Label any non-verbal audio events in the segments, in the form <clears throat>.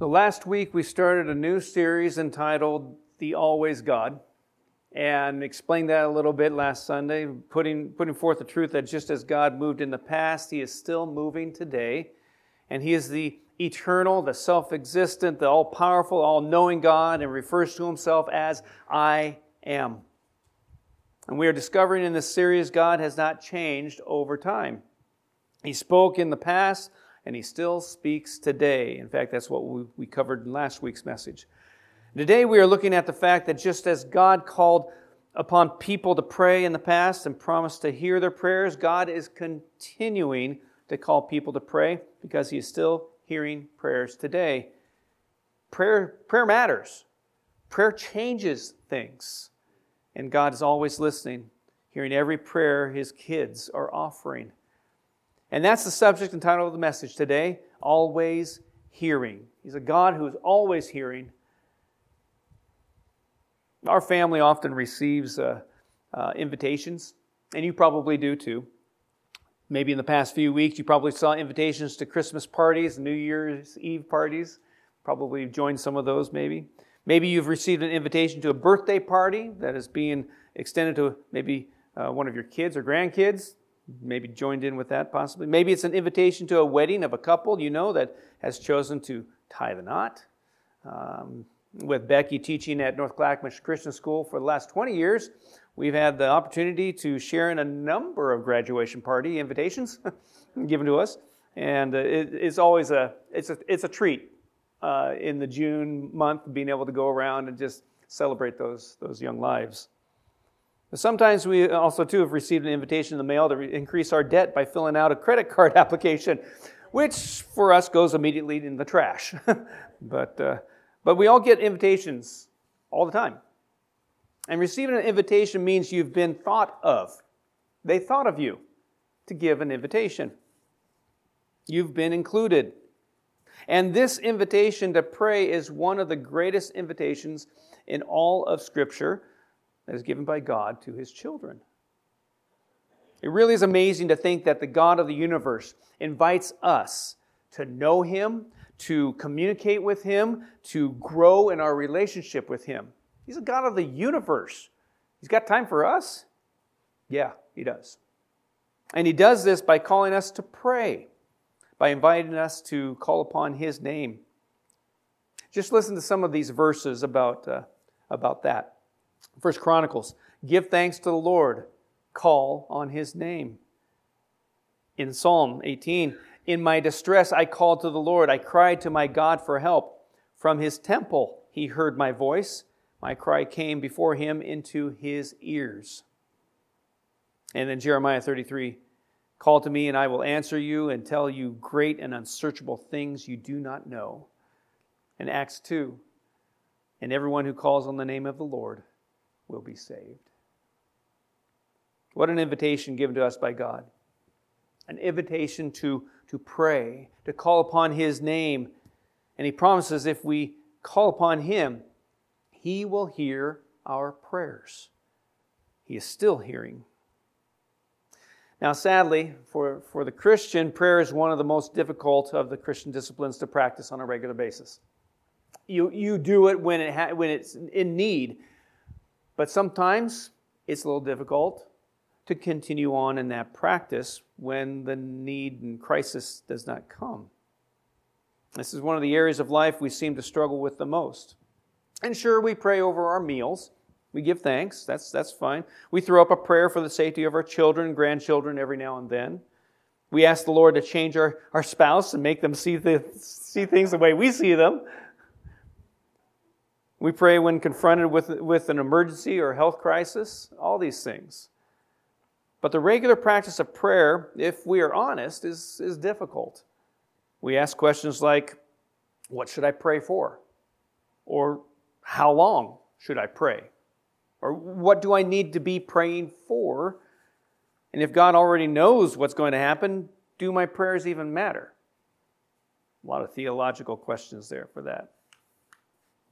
So last week we started a new series entitled The Always God and explained that a little bit last Sunday, putting, putting forth the truth that just as God moved in the past, He is still moving today. And He is the eternal, the self existent, the all powerful, all knowing God, and refers to Himself as I am. And we are discovering in this series God has not changed over time. He spoke in the past and he still speaks today. In fact, that's what we covered in last week's message. Today, we are looking at the fact that just as God called upon people to pray in the past and promised to hear their prayers, God is continuing to call people to pray because he is still hearing prayers today. Prayer, prayer matters. Prayer changes things. And God is always listening, hearing every prayer his kids are offering. And that's the subject and title of the message today Always Hearing. He's a God who is always hearing. Our family often receives uh, uh, invitations, and you probably do too. Maybe in the past few weeks, you probably saw invitations to Christmas parties, New Year's Eve parties. Probably joined some of those, maybe. Maybe you've received an invitation to a birthday party that is being extended to maybe uh, one of your kids or grandkids maybe joined in with that possibly. Maybe it's an invitation to a wedding of a couple you know that has chosen to tie the knot. Um, with Becky teaching at North Clackamas Christian School for the last 20 years, we've had the opportunity to share in a number of graduation party invitations <laughs> given to us, and uh, it, it's always a it's a it's a treat uh, in the June month being able to go around and just celebrate those those young lives. Sometimes we also, too, have received an invitation in the mail to increase our debt by filling out a credit <laughs> card application, which for us goes immediately in the trash. <laughs> but, uh, but we all get invitations all the time. And receiving an invitation means you've been thought of. They thought of you to give an invitation. You've been included. And this invitation to pray is one of the greatest invitations in all of Scripture that is given by God to his children. It really is amazing to think that the God of the universe invites us to know him, to communicate with him, to grow in our relationship with him. He's a God of the universe. He's got time for us? Yeah, he does. And he does this by calling us to pray, by inviting us to call upon his name. Just listen to some of these verses about, uh, about that. First Chronicles, give thanks to the Lord, call on his name. In Psalm 18, in my distress I called to the Lord, I cried to my God for help. From his temple he heard my voice, my cry came before him into his ears. And then Jeremiah 33, call to me and I will answer you and tell you great and unsearchable things you do not know. And Acts 2, and everyone who calls on the name of the Lord will be saved. What an invitation given to us by God. An invitation to, to pray, to call upon His name. And He promises if we call upon Him, He will hear our prayers. He is still hearing. Now, sadly, for, for the Christian, prayer is one of the most difficult of the Christian disciplines to practice on a regular basis. You, you do it when, it ha- when it's in need. But sometimes it's a little difficult to continue on in that practice when the need and crisis does not come. This is one of the areas of life we seem to struggle with the most. And sure, we pray over our meals. We give thanks. That's, that's fine. We throw up a prayer for the safety of our children and grandchildren every now and then. We ask the Lord to change our, our spouse and make them see, the, see things the way we see them. We pray when confronted with, with an emergency or health crisis, all these things. But the regular practice of prayer, if we are honest, is, is difficult. We ask questions like, What should I pray for? Or, How long should I pray? Or, What do I need to be praying for? And if God already knows what's going to happen, do my prayers even matter? A lot of theological questions there for that.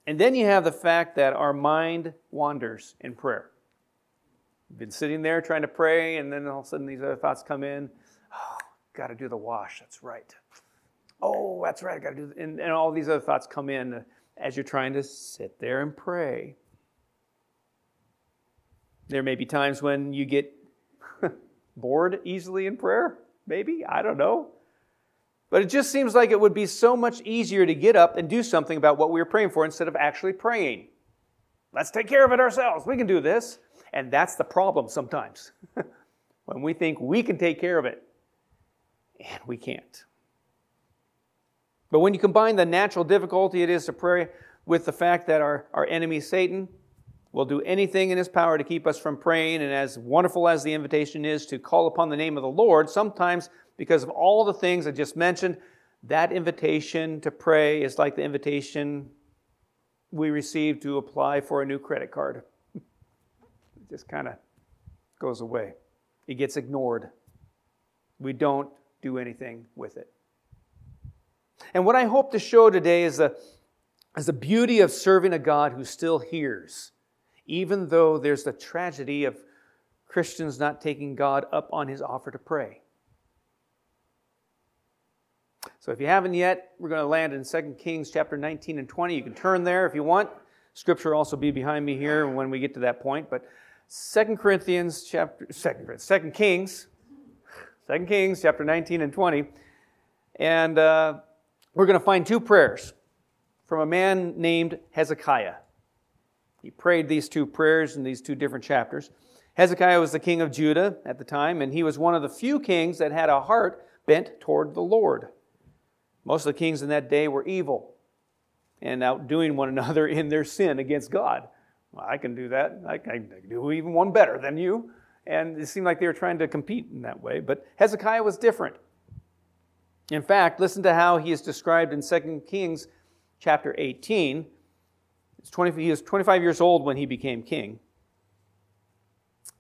And then you have the fact that our mind wanders in prayer. You've been sitting there trying to pray, and then all of a sudden these other thoughts come in. Oh, got to do the wash. That's right. Oh, that's right, I got to do and, and all these other thoughts come in as you're trying to sit there and pray. There may be times when you get <laughs> bored easily in prayer, maybe, I don't know. But it just seems like it would be so much easier to get up and do something about what we were praying for instead of actually praying. Let's take care of it ourselves. We can do this. And that's the problem sometimes. <laughs> when we think we can take care of it, and we can't. But when you combine the natural difficulty it is to pray with the fact that our, our enemy, Satan, will do anything in his power to keep us from praying, and as wonderful as the invitation is to call upon the name of the Lord, sometimes because of all the things I just mentioned, that invitation to pray is like the invitation we receive to apply for a new credit card. <laughs> it just kind of goes away, it gets ignored. We don't do anything with it. And what I hope to show today is the, is the beauty of serving a God who still hears, even though there's the tragedy of Christians not taking God up on his offer to pray. So if you haven't yet, we're going to land in 2 Kings chapter 19 and 20. You can turn there if you want. Scripture will also be behind me here when we get to that point. But 2 Corinthians chapter 2, 2 Kings, 2 Kings chapter 19 and 20. And uh, we're going to find two prayers from a man named Hezekiah. He prayed these two prayers in these two different chapters. Hezekiah was the king of Judah at the time, and he was one of the few kings that had a heart bent toward the Lord. Most of the kings in that day were evil and outdoing one <laughs> another in their sin against God. Well, I can do that. I can do even one better than you. And it seemed like they were trying to compete in that way. But Hezekiah was different. In fact, listen to how he is described in 2 Kings chapter 18. 20, he was 25 years old when he became king.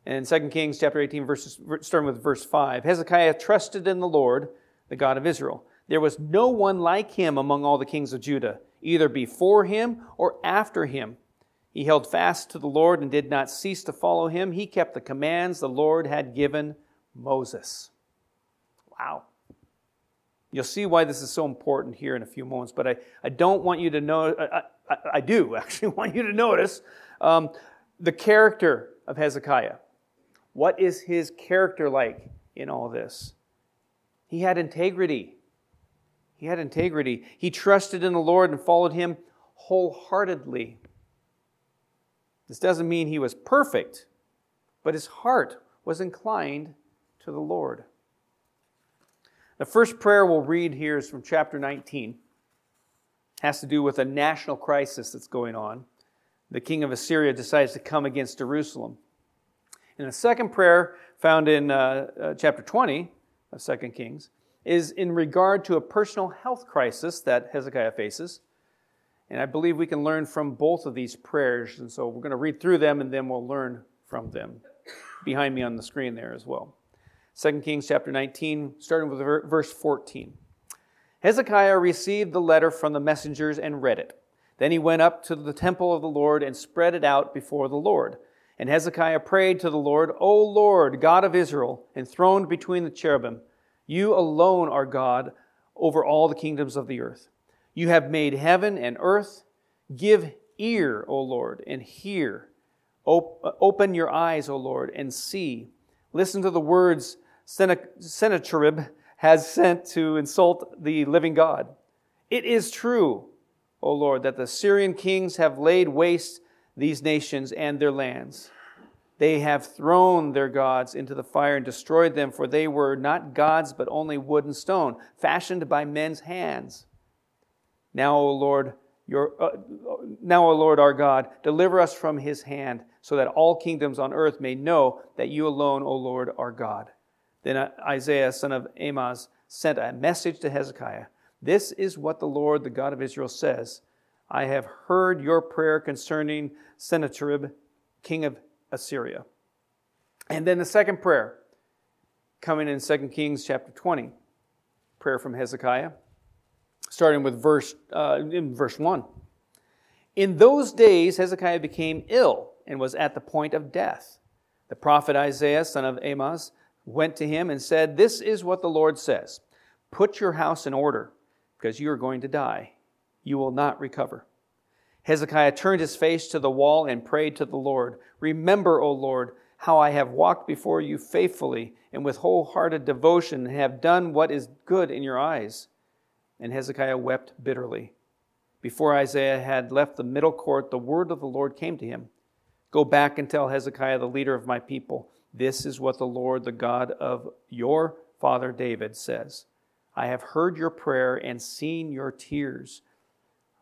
And in 2 Kings chapter 18, verses, starting with verse 5, Hezekiah trusted in the Lord, the God of Israel. There was no one like him among all the kings of Judah, either before him or after him. He held fast to the Lord and did not cease to follow him. He kept the commands the Lord had given Moses. Wow. You'll see why this is so important here in a few moments, but I, I don't want you to know, I, I, I do <laughs> actually want you to notice um, the character of Hezekiah. What is his character like in all this? He had integrity. He had integrity. He trusted in the Lord and followed him wholeheartedly. This doesn't mean he was perfect, but his heart was inclined to the Lord. The first prayer we'll read here is from chapter 19. It has to do with a national crisis that's going on. The king of Assyria decides to come against Jerusalem. And the second prayer, found in uh, uh, chapter 20 of 2 Kings, is in regard to a personal health crisis that Hezekiah faces. And I believe we can learn from both of these prayers. And so we're going to read through them and then we'll learn from them. Behind me on the screen there as well. 2 Kings chapter 19, starting with verse 14. Hezekiah received the letter from the messengers and read it. Then he went up to the temple of the Lord and spread it out before the Lord. And Hezekiah prayed to the Lord, O Lord, God of Israel, enthroned between the cherubim. You alone are God over all the kingdoms of the earth. You have made heaven and earth. Give ear, O Lord, and hear. Open your eyes, O Lord, and see. Listen to the words Sennacherib has sent to insult the living God. It is true, O Lord, that the Syrian kings have laid waste these nations and their lands. They have thrown their gods into the fire and destroyed them, for they were not gods, but only wood and stone, fashioned by men's hands. Now, O Lord, your, uh, now, O Lord our God, deliver us from his hand, so that all kingdoms on earth may know that you alone, O Lord, are God. Then Isaiah, son of Amoz, sent a message to Hezekiah. This is what the Lord, the God of Israel, says I have heard your prayer concerning Sennacherib, king of Assyria. And then the second prayer, coming in 2 Kings chapter 20, prayer from Hezekiah, starting with verse, uh, in verse 1. In those days, Hezekiah became ill and was at the point of death. The prophet Isaiah, son of Amoz, went to him and said, This is what the Lord says Put your house in order, because you are going to die. You will not recover. Hezekiah turned his face to the wall and prayed to the Lord Remember, O Lord, how I have walked before you faithfully and with wholehearted devotion and have done what is good in your eyes. And Hezekiah wept bitterly. Before Isaiah had left the middle court, the word of the Lord came to him Go back and tell Hezekiah, the leader of my people, this is what the Lord, the God of your father David, says I have heard your prayer and seen your tears.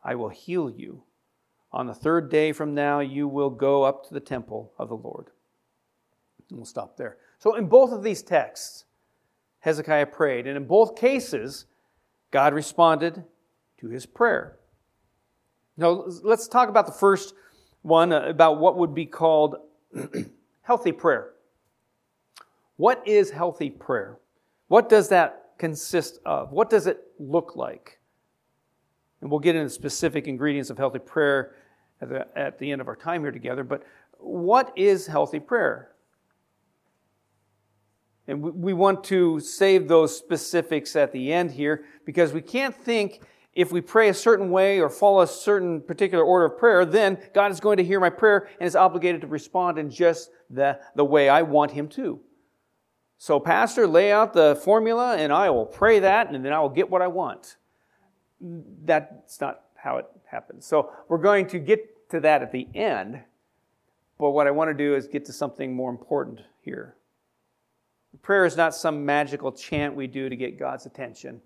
I will heal you. On the third day from now, you will go up to the temple of the Lord. And we'll stop there. So, in both of these texts, Hezekiah prayed, and in both cases, God responded to his prayer. Now, let's talk about the first one uh, about what would be called <clears throat> healthy prayer. What is healthy prayer? What does that consist of? What does it look like? And we'll get into specific ingredients of healthy prayer at the, at the end of our time here together. But what is healthy prayer? And we, we want to save those specifics at the end here because we can't think if we pray a certain way or follow a certain particular order of prayer, then God is going to hear my prayer and is obligated to respond in just the, the way I want Him to. So, Pastor, lay out the formula and I will pray that and then I will get what I want. That's not how it happens. So, we're going to get to that at the end. But what I want to do is get to something more important here. Prayer is not some magical chant we do to get God's attention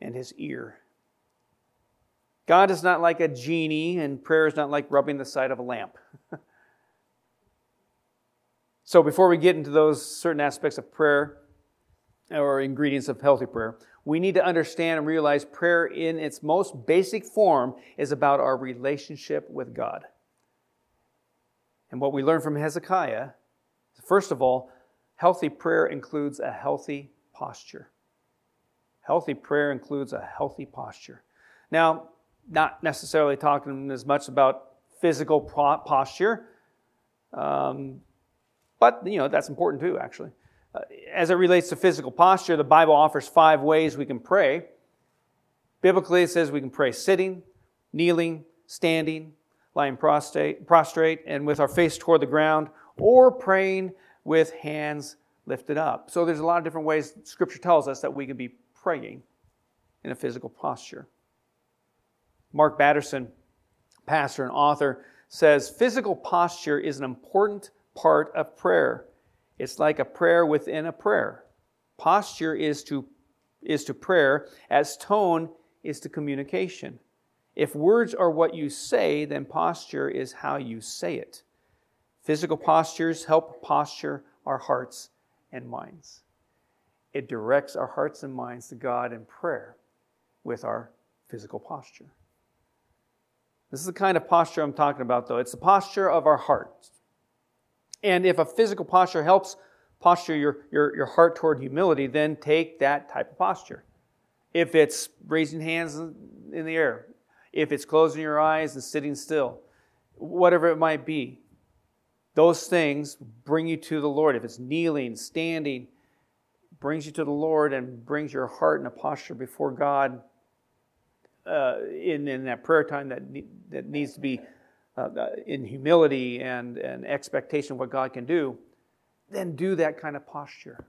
and his ear. God is not like a genie, and prayer is not like rubbing the side of a lamp. <laughs> so, before we get into those certain aspects of prayer or ingredients of healthy prayer, we need to understand and realize prayer in its most basic form is about our relationship with God. And what we learn from Hezekiah, first of all, healthy prayer includes a healthy posture. Healthy prayer includes a healthy posture. Now, not necessarily talking as much about physical posture, um, but you know that's important too. Actually, Uh, as it relates to physical posture, the Bible offers five ways we can pray. Biblically, it says we can pray sitting, kneeling, standing, lying prostrate, prostrate, and with our face toward the ground, or praying with hands lifted up. So there's a lot of different ways Scripture tells us that we can be praying in a physical posture. Mark Batterson, pastor and author, says physical posture is an important part of prayer. It's like a prayer within a prayer. Posture is to, is to prayer as tone is to communication. If words are what you say, then posture is how you say it. Physical postures help posture our hearts and minds. It directs our hearts and minds to God in prayer with our physical posture. This is the kind of posture I'm talking about, though. It's the posture of our hearts. And if a physical posture helps posture your, your, your heart toward humility, then take that type of posture. If it's raising hands in the air, if it's closing your eyes and sitting still, whatever it might be, those things bring you to the Lord. If it's kneeling, standing, brings you to the Lord and brings your heart in a posture before God uh, in, in that prayer time that, that needs to be uh, uh, in humility and, and expectation of what God can do, then do that kind of posture.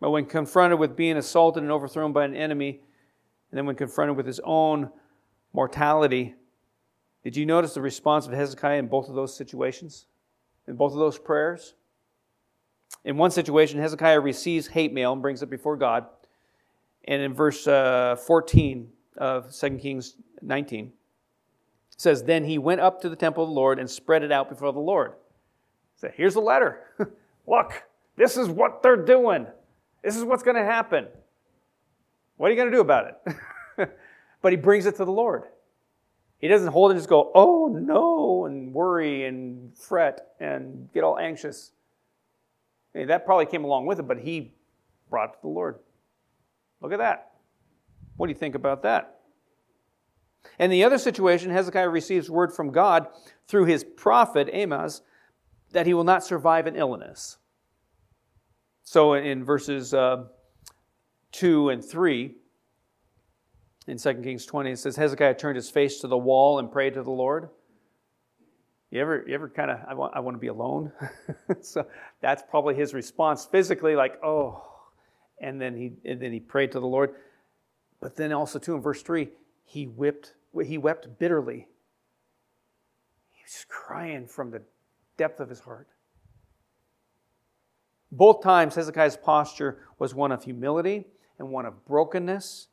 But when confronted with being assaulted and overthrown by an enemy, and then when confronted with his own mortality, did you notice the response of Hezekiah in both of those situations? In both of those prayers? In one situation, Hezekiah receives hate mail and brings it before God. And in verse uh, 14 of 2 Kings 19, says, Then he went up to the temple of the Lord and spread it out before the Lord. So here's the letter. <laughs> Look, this is what they're doing. This is what's going to happen. What are you going to do about it? <laughs> but he brings it to the Lord. He doesn't hold it and just go, oh no, and worry and fret and get all anxious. And that probably came along with it, but he brought it to the Lord. Look at that. What do you think about that? In the other situation, Hezekiah receives word from God through his prophet Amos that he will not survive an illness. So in verses uh, 2 and 3. In 2 Kings 20, it says Hezekiah turned his face to the wall and prayed to the Lord. You ever, you ever kind of, I want, I want to be alone? <laughs> so that's probably his response physically, like, oh. And then he, and then he prayed to the Lord. But then also, too, in verse 3, he whipped, he wept bitterly. He was crying from the depth of his heart. Both times, Hezekiah's posture was one of humility and one of brokenness.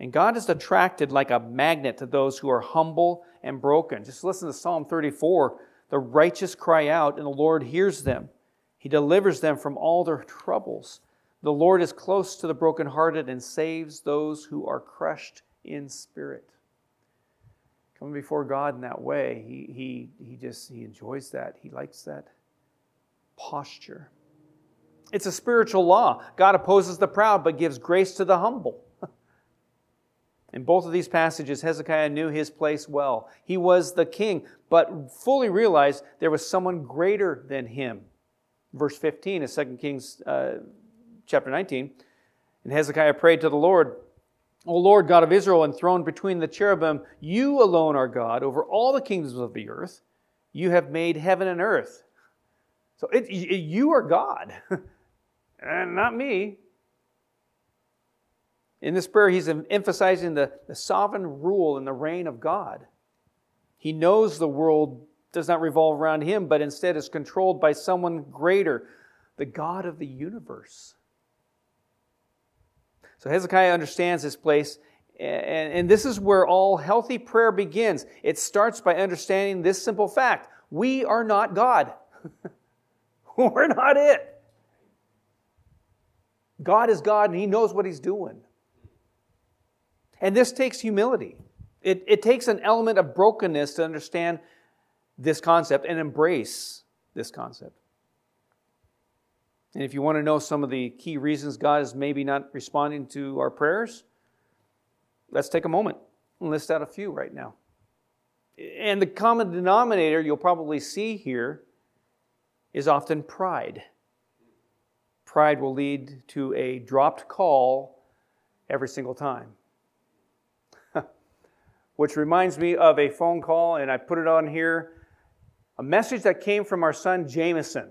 And God is attracted like a magnet to those who are humble and broken. Just listen to Psalm 34. The righteous cry out, and the Lord hears them. He delivers them from all their troubles. The Lord is close to the brokenhearted and saves those who are crushed in spirit. Coming before God in that way, he, he, he just he enjoys that. He likes that posture. It's a spiritual law. God opposes the proud but gives grace to the humble. <laughs> In both of these passages, Hezekiah knew his place well. He was the king, but fully realized there was someone greater than him. Verse 15 is 2 Kings uh, chapter 19. And Hezekiah prayed to the Lord, O Lord God of Israel, enthroned between the cherubim, you alone are God over all the kingdoms of the earth. You have made heaven and earth. So it, you are God, <laughs> and not me. In this prayer, he's emphasizing the, the sovereign rule and the reign of God. He knows the world does not revolve around him, but instead is controlled by someone greater, the God of the universe. So Hezekiah understands this place, and, and this is where all healthy prayer begins. It starts by understanding this simple fact we are not God, <laughs> we're not it. God is God, and He knows what He's doing. And this takes humility. It, it takes an element of brokenness to understand this concept and embrace this concept. And if you want to know some of the key reasons God is maybe not responding to our prayers, let's take a moment and list out a few right now. And the common denominator you'll probably see here is often pride. Pride will lead to a dropped call every single time <laughs> which reminds me of a phone call, and I put it on here a message that came from our son Jameson.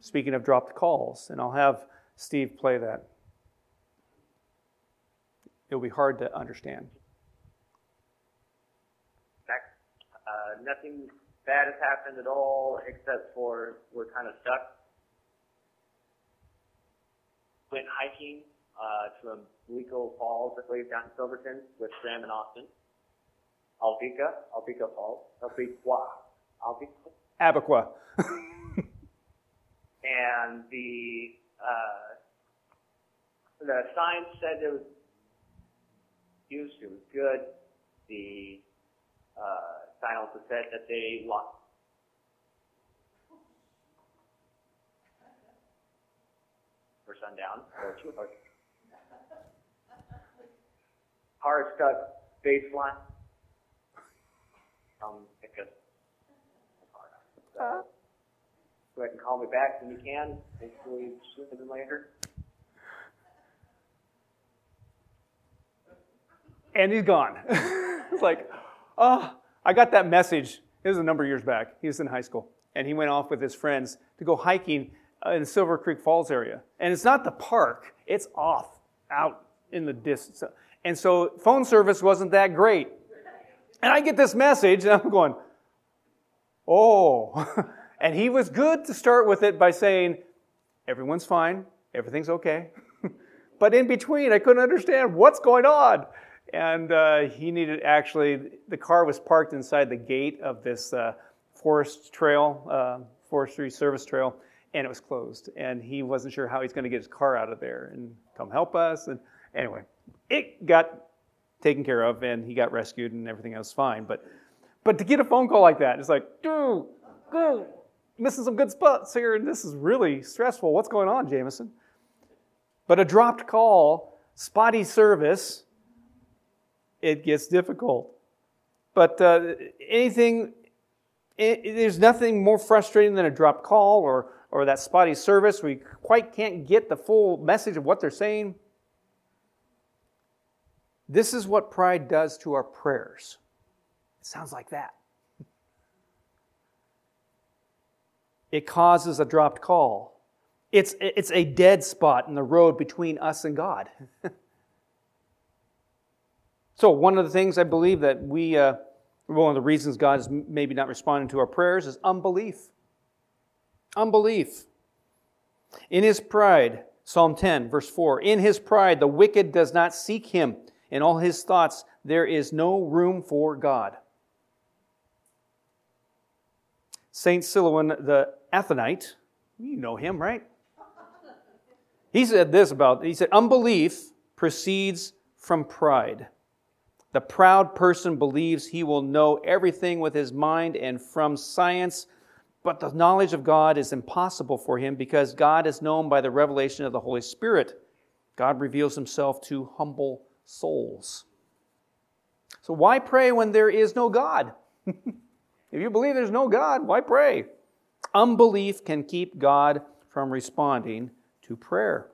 Speaking of dropped calls, and I'll have Steve play that. It'll be hard to understand. Uh, nothing bad has happened at all, except for we're kind of stuck. Went hiking uh, to Alico Falls, I believe, down in Silverton with Graham and Austin. Albica, Albica Falls, Albiqua, Albiqua. Abiqua. <laughs> and the uh, the sign said it was used, it was good. The uh, also said that they lost. For sundown, or two hours. Car stuck baseline us apart. So, go ahead and call me back when you can, hopefully sooner than later. And he's gone. <laughs> it's like, oh, I got that message. It was a number of years back. He was in high school. And he went off with his friends to go hiking uh, in Silver Creek Falls area. And it's not the park, it's off, out in the distance. And so phone service wasn't that great. And I get this message, and I'm going, oh. <laughs> and he was good to start with it by saying, everyone's fine, everything's okay. <laughs> but in between, I couldn't understand what's going on. And uh, he needed actually, the car was parked inside the gate of this uh, forest trail, uh, forestry service trail, and it was closed. And he wasn't sure how he's going to get his car out of there and come help us. And anyway, it got taken care of and he got rescued and everything else fine. But, but to get a phone call like that, it's like, dude, dude, missing some good spots here and this is really stressful. What's going on, Jameson? But a dropped call, spotty service, it gets difficult. But uh, anything, it, there's nothing more frustrating than a dropped call or, or that spotty service. We quite can't get the full message of what they're saying. This is what pride does to our prayers. It sounds like that. It causes a dropped call. It's, it's a dead spot in the road between us and God. <laughs> so, one of the things I believe that we, uh, one of the reasons God is maybe not responding to our prayers is unbelief. Unbelief. In his pride, Psalm 10, verse 4, in his pride, the wicked does not seek him. In all his thoughts, there is no room for God. St. Silouan the Athonite, you know him, right? He said this about, he said, unbelief proceeds from pride. The proud person believes he will know everything with his mind and from science, but the knowledge of God is impossible for him because God is known by the revelation of the Holy Spirit. God reveals himself to humble souls. So, why pray when there is no God? <laughs> if you believe there's no God, why pray? Unbelief can keep God from responding to prayer.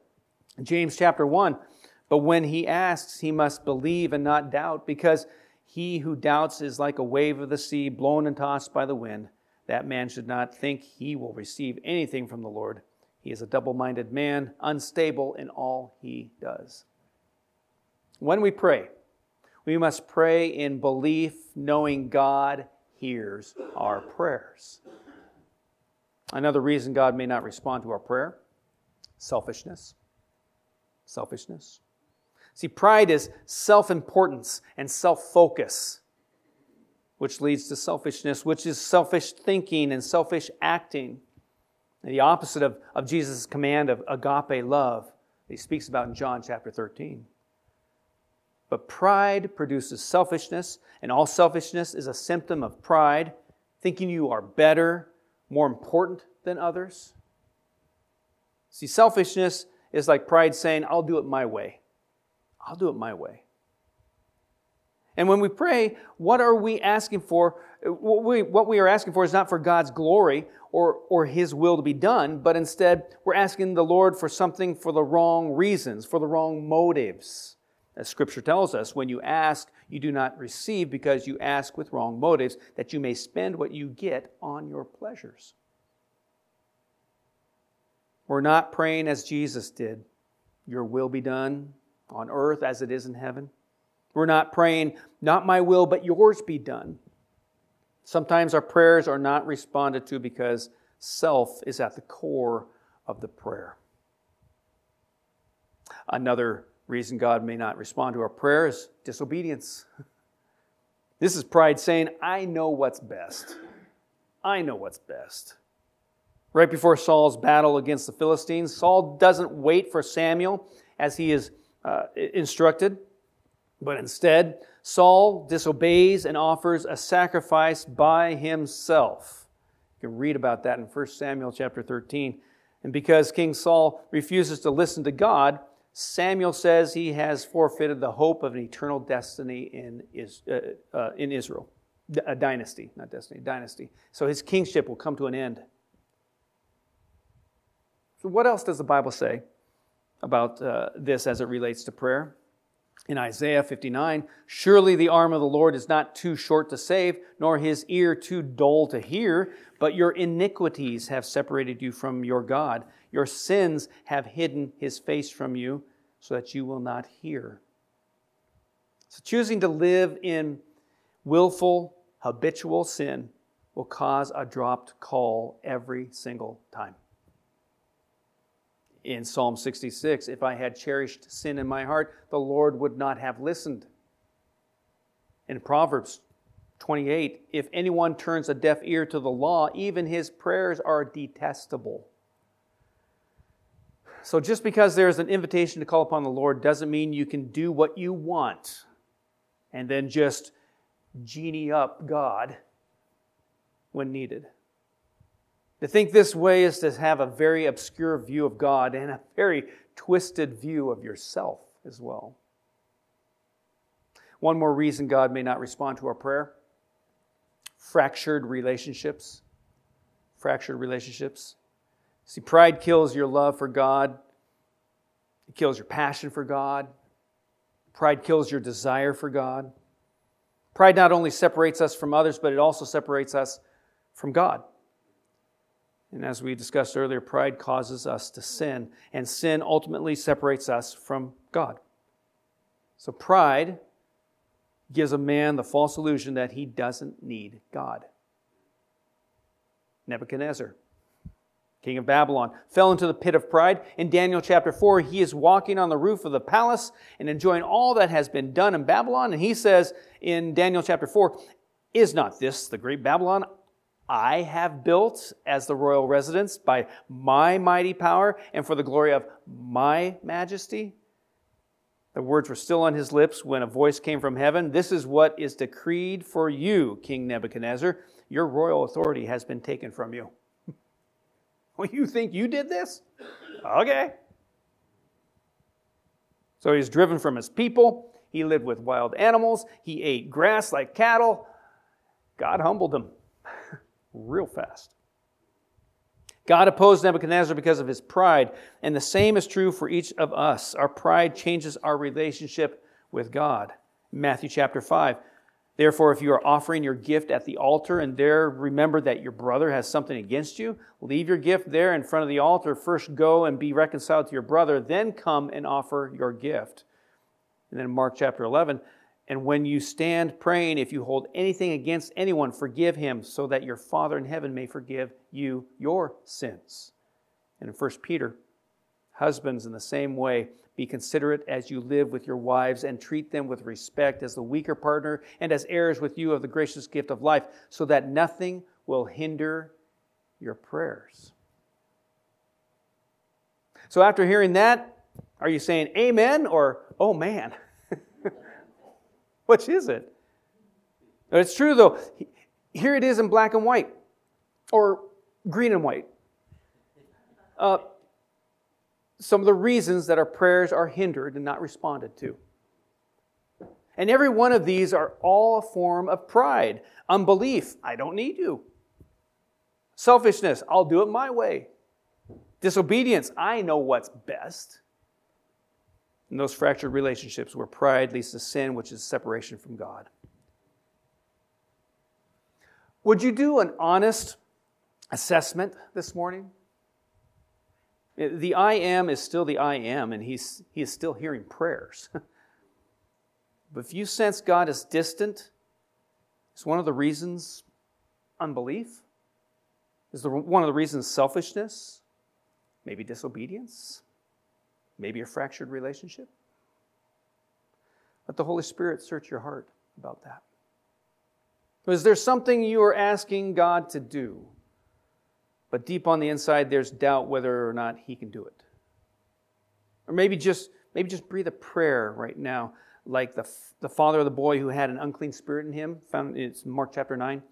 James chapter 1 But when he asks, he must believe and not doubt, because he who doubts is like a wave of the sea blown and tossed by the wind. That man should not think he will receive anything from the Lord. He is a double minded man, unstable in all he does. When we pray, we must pray in belief, knowing God hears our prayers. Another reason God may not respond to our prayer selfishness. Selfishness. See, pride is self importance and self focus, which leads to selfishness, which is selfish thinking and selfish acting. And the opposite of, of Jesus' command of agape love, that he speaks about in John chapter 13. But pride produces selfishness, and all selfishness is a symptom of pride, thinking you are better, more important than others. See, selfishness is like pride saying, I'll do it my way. I'll do it my way. And when we pray, what are we asking for? What we, what we are asking for is not for God's glory or, or His will to be done, but instead we're asking the Lord for something for the wrong reasons, for the wrong motives. As Scripture tells us, when you ask, you do not receive because you ask with wrong motives, that you may spend what you get on your pleasures. We're not praying as Jesus did, Your will be done on earth as it is in heaven. We're not praying, Not my will, but yours be done. Sometimes our prayers are not responded to because self is at the core of the prayer. Another reason God may not respond to our prayer is disobedience. This is pride saying, I know what's best. I know what's best. Right before Saul's battle against the Philistines, Saul doesn't wait for Samuel as he is uh, instructed, but instead, Saul disobeys and offers a sacrifice by himself. You can read about that in 1 Samuel chapter 13. And because King Saul refuses to listen to God, Samuel says he has forfeited the hope of an eternal destiny in, uh, uh, in Israel. A dynasty, not destiny, dynasty. So his kingship will come to an end. So, what else does the Bible say about uh, this as it relates to prayer? In Isaiah 59, surely the arm of the Lord is not too short to save, nor his ear too dull to hear, but your iniquities have separated you from your God. Your sins have hidden his face from you, so that you will not hear. So, choosing to live in willful, habitual sin will cause a dropped call every single time in Psalm 66 if I had cherished sin in my heart, the Lord would not have listened. In Proverbs 28, if anyone turns a deaf ear to the law, even his prayers are detestable. So just because there's an invitation to call upon the Lord doesn't mean you can do what you want and then just genie up God when needed. To think this way is to have a very obscure view of God and a very twisted view of yourself as well. One more reason God may not respond to our prayer fractured relationships. Fractured relationships. See, pride kills your love for God, it kills your passion for God, Pride kills your desire for God. Pride not only separates us from others, but it also separates us from God. And as we discussed earlier, pride causes us to sin, and sin ultimately separates us from God. So pride gives a man the false illusion that he doesn't need God. Nebuchadnezzar, king of Babylon, fell into the pit of pride. In Daniel chapter 4, he is walking on the roof of the palace and enjoying all that has been done in Babylon. And he says in Daniel chapter 4, Is not this the great Babylon I have built as the royal residence by my mighty power and for the glory of my majesty? The words were still on his lips when a voice came from heaven This is what is decreed for you, King Nebuchadnezzar. Your royal authority has been taken from you. <laughs> well, you think you did this? Okay. So he's driven from his people. He lived with wild animals. He ate grass like cattle. God humbled him <laughs> real fast. God opposed Nebuchadnezzar because of his pride, and the same is true for each of us. Our pride changes our relationship with God. Matthew chapter 5. Therefore, if you are offering your gift at the altar and there remember that your brother has something against you, leave your gift there in front of the altar. First go and be reconciled to your brother, then come and offer your gift. And then Mark chapter 11. And when you stand praying, if you hold anything against anyone, forgive him, so that your Father in heaven may forgive you your sins. And in 1 Peter, husbands, in the same way, be considerate as you live with your wives and treat them with respect as the weaker partner and as heirs with you of the gracious gift of life, so that nothing will hinder your prayers. So, after hearing that, are you saying amen or oh man? <laughs> Which is it? It's true though. Here it is in black and white, or green and white. Uh, some of the reasons that our prayers are hindered and not responded to. And every one of these are all a form of pride. Unbelief, I don't need you. Selfishness, I'll do it my way. Disobedience, I know what's best And those fractured relationships where pride leads to sin, which is separation from God. Would you do an honest assessment this morning? Eh, the I am is still the I am, and he's, he is still hearing prayers. <laughs> but if you sense God is distant, is one of the reasons unbelief? Is the, one of the reasons selfishness? Maybe disobedience? maybe a fractured relationship. Let the Holy Spirit search your heart about that. Is there something you are asking God to do, but deep on the inside there's doubt whether or not He can do it? Or maybe just maybe just breathe a prayer right now, like the, the father of the boy who had an unclean spirit in him, found it's Mark chapter 9.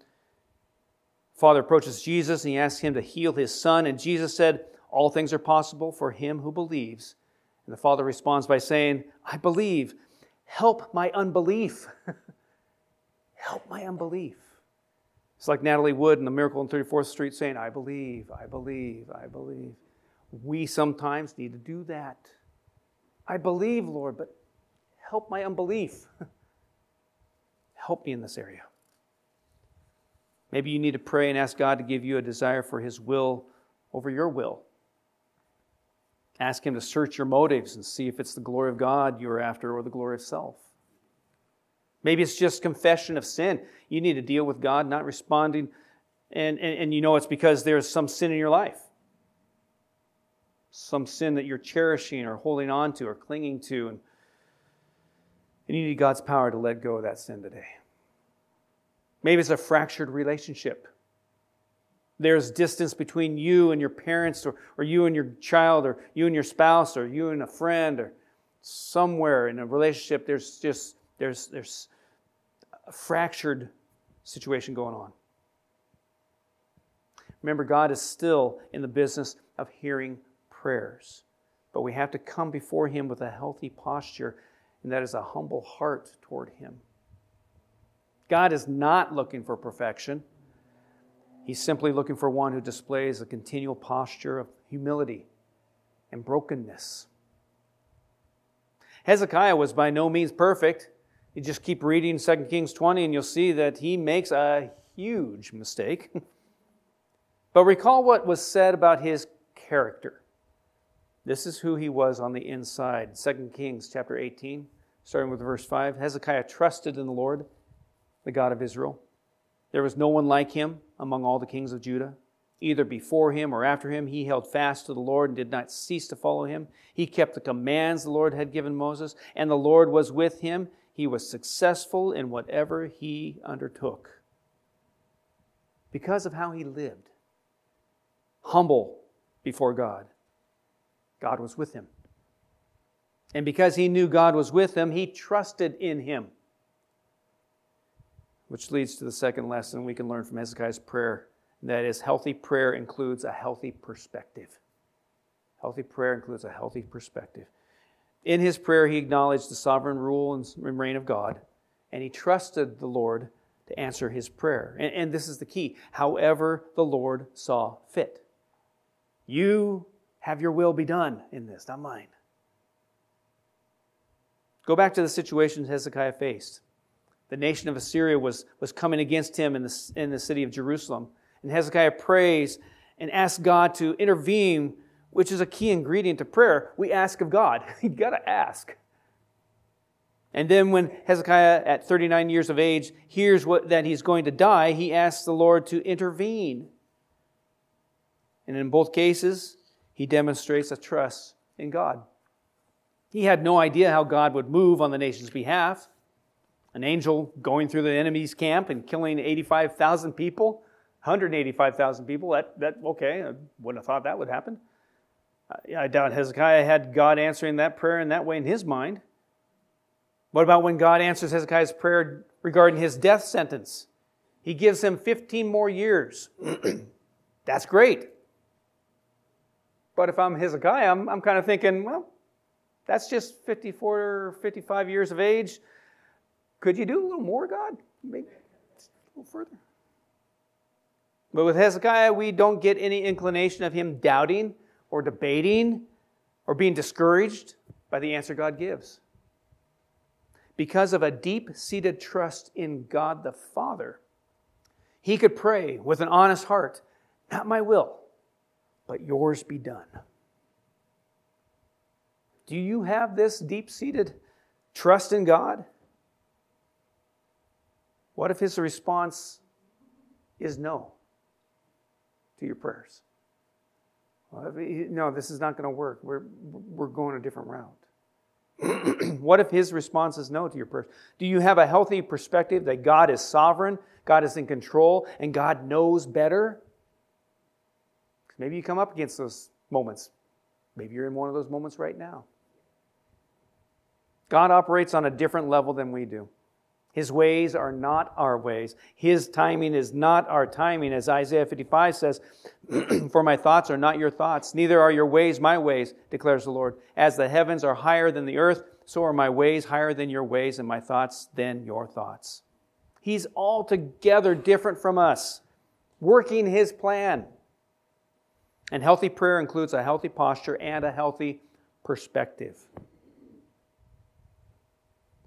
Father approaches Jesus and he asks him to heal his son, and Jesus said, All things are possible for him who believes. And the father responds by saying, I believe. Help my unbelief. <laughs> Help my unbelief. It's like Natalie Wood in The Miracle on 34th Street saying, I believe, I believe, I believe. We sometimes need to do that. I believe, Lord, but help my unbelief. <laughs> help me in this area. Maybe you need to pray and ask God to give you a desire for His will over your will. Ask Him to search your motives and see if it's the glory of God you're after or the glory of self. Maybe it's just confession of sin. You need to deal with God not responding, and, and, and you know it's because there's some sin in your life. Some sin that you're cherishing or holding on to or clinging to. And, and you need God's power to let go of that sin today. Maybe it's a fractured relationship. There's distance between you and your parents, or, or you and your child, or you and your spouse, or you and a friend, or somewhere in a relationship, there's just there's there's a fractured situation going on. Remember, God is still in the business of hearing prayers, but we have to come before Him with a healthy posture, and that is a humble heart toward Him. God is not looking for perfection. He's simply looking for one who displays a continual posture of humility and brokenness. Hezekiah was by no means perfect. You just keep reading 2 Kings 20 and you'll see that he makes a huge mistake. <laughs> but recall what was said about his character. This is who he was on the inside. 2 Kings chapter 18, starting with verse 5. Hezekiah trusted in the Lord, the God of Israel. There was no one like him among all the kings of Judah. Either before him or after him, he held fast to the Lord and did not cease to follow him. He kept the commands the Lord had given Moses, and the Lord was with him. He was successful in whatever he undertook because of how he lived. Humble before God. God was with him. And because he knew God was with him, he trusted in him. Which leads to the second lesson we can learn from Hezekiah's prayer. And that is, healthy prayer includes a healthy perspective. Healthy prayer includes a healthy perspective. In his prayer, he acknowledged the sovereign rule and reign of God, and he trusted the Lord to answer his prayer. And, and this is the key however, the Lord saw fit. You have your will be done in this, not mine. Go back to the situation Hezekiah faced. The nation of Assyria was, was coming against him in the, in the city of Jerusalem. And Hezekiah prays and asks God to intervene, which is a key ingredient to prayer. We ask of God. <laughs> You've got to ask. And then when Hezekiah, at 39 years of age, hears what, that he's going to die, he asks the Lord to intervene. And in both cases, he demonstrates a trust in God. He had no idea how God would move on the nation's behalf. An angel going through the enemy's camp and killing 85,000 people, 185,000 people, that, that okay, I wouldn't have thought that would happen. I doubt Hezekiah had God answering that prayer in that way in his mind. What about when God answers Hezekiah's prayer regarding his death sentence? He gives him 15 more years. <clears throat> That's great. But if I'm Hezekiah, I'm, I'm kind of thinking, well, that's just 54 or 55 years of age. Could you do a little more, God? Maybe a little further. But with Hezekiah, we don't get any inclination of him doubting or debating or being discouraged by the answer God gives. Because of a deep seated trust in God the Father, he could pray with an honest heart, Not my will, but yours be done. Do you have this deep seated trust in God? What if his response is no to your prayers? Uh, well, no, this is not going to work. We're, we're going a different route. <clears throat> what if his response is no to your prayers? Do you have a healthy perspective that God is sovereign, God is in control, and God knows better? Maybe you come up against those moments. Maybe you're in one of those moments right now. God operates on a different level than we do. His ways are not our ways. His timing is not our timing. As Isaiah 55 says, <clears throat> For my thoughts are not your thoughts, neither are your ways my ways, declares the Lord. As the heavens are higher than the earth, so are my ways higher than your ways, and my thoughts than your thoughts. He's altogether different from us, working his plan. And healthy prayer includes a healthy posture and a healthy perspective.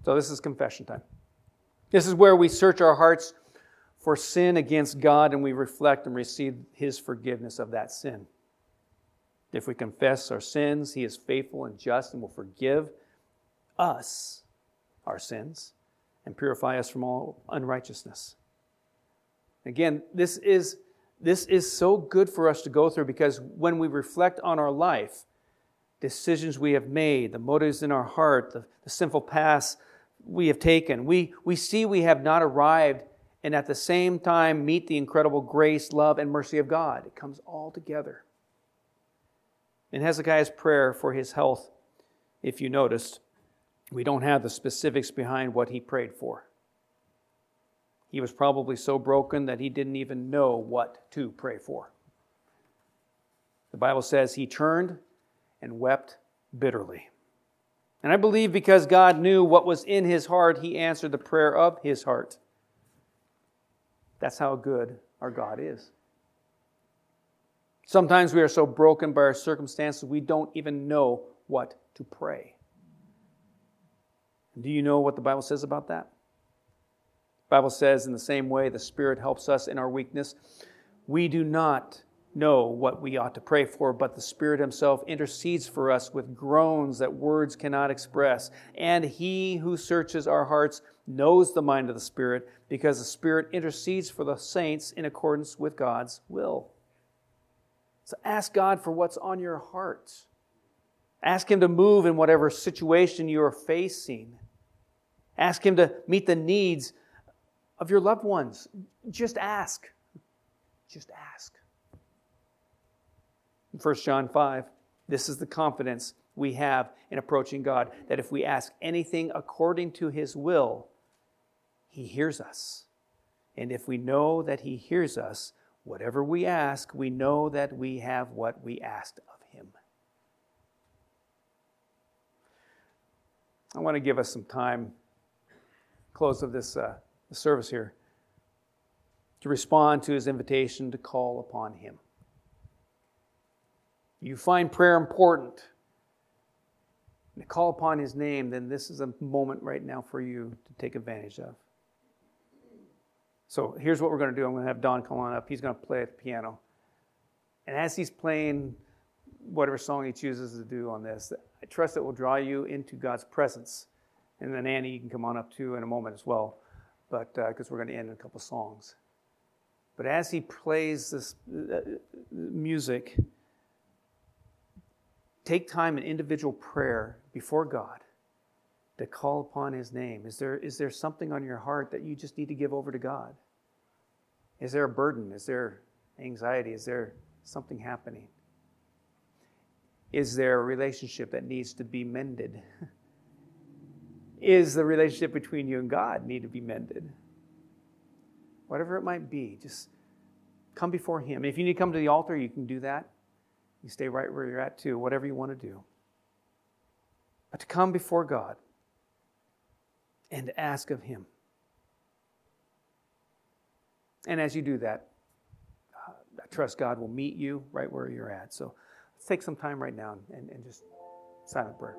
So, this is confession time. This is where we search our hearts for sin against God and we reflect and receive His forgiveness of that sin. If we confess our sins, He is faithful and just and will forgive us our sins and purify us from all unrighteousness. Again, this is this is so good for us to go through because when we reflect on our life, decisions we have made, the motives in our heart, the, the sinful paths we have taken, we, we see we have not arrived and at the same time meet the incredible grace, love, and mercy of God. It comes all together. In Hezekiah's prayer for his health, if you noticed, we don't have the specifics behind what he prayed for. He was probably so broken that he didn't even know what to pray for. The Bible says he turned and wept bitterly. And I believe because God knew what was in his heart, he answered the prayer of his heart. That's how good our God is. Sometimes we are so broken by our circumstances, we don't even know what to pray. Do you know what the Bible says about that? The Bible says, in the same way, the Spirit helps us in our weakness. We do not know what we ought to pray for, but the Spirit Himself intercedes for us with groans that words cannot express. And He who searches our hearts knows the mind of the Spirit, because the Spirit intercedes for the saints in accordance with God's will. So ask God for what's on your heart. Ask Him to move in whatever situation you are facing. Ask Him to meet the needs of your loved ones. Just ask. Just ask. In 1 John 5, this is the confidence we have in approaching God that if we ask anything according to His will, He hears us. And if we know that He hears us, whatever we ask, we know that we have what we asked of Him. I want to give us some time, close of this uh, service here, to respond to His invitation to call upon Him you find prayer important, to call upon His name, then this is a moment right now for you to take advantage of. So here's what we're going to do. I'm going to have Don come on up. He's going to play at the piano. And as he's playing whatever song he chooses to do on this, I trust it will draw you into God's presence. And then Annie, you can come on up too in a moment as well, but because uh, we're going to end in a couple songs. But as he plays this uh, music, take time in individual prayer before God to call upon His name. Is there, is there something on your heart that you just need to give over to God? Is there a burden? Is there anxiety? Is there something happening? Is there a relationship that needs to be mended? <laughs> Is the relationship between you and God need to be mended? Whatever it might be, just come before Him. If you need to come to the altar, you can do that. You stay right where you're at too, whatever you want to do. But to come before God and ask of Him. And as you do that, uh, I trust God will meet you right where you're at. So let's take some time right now and, and just silent prayer.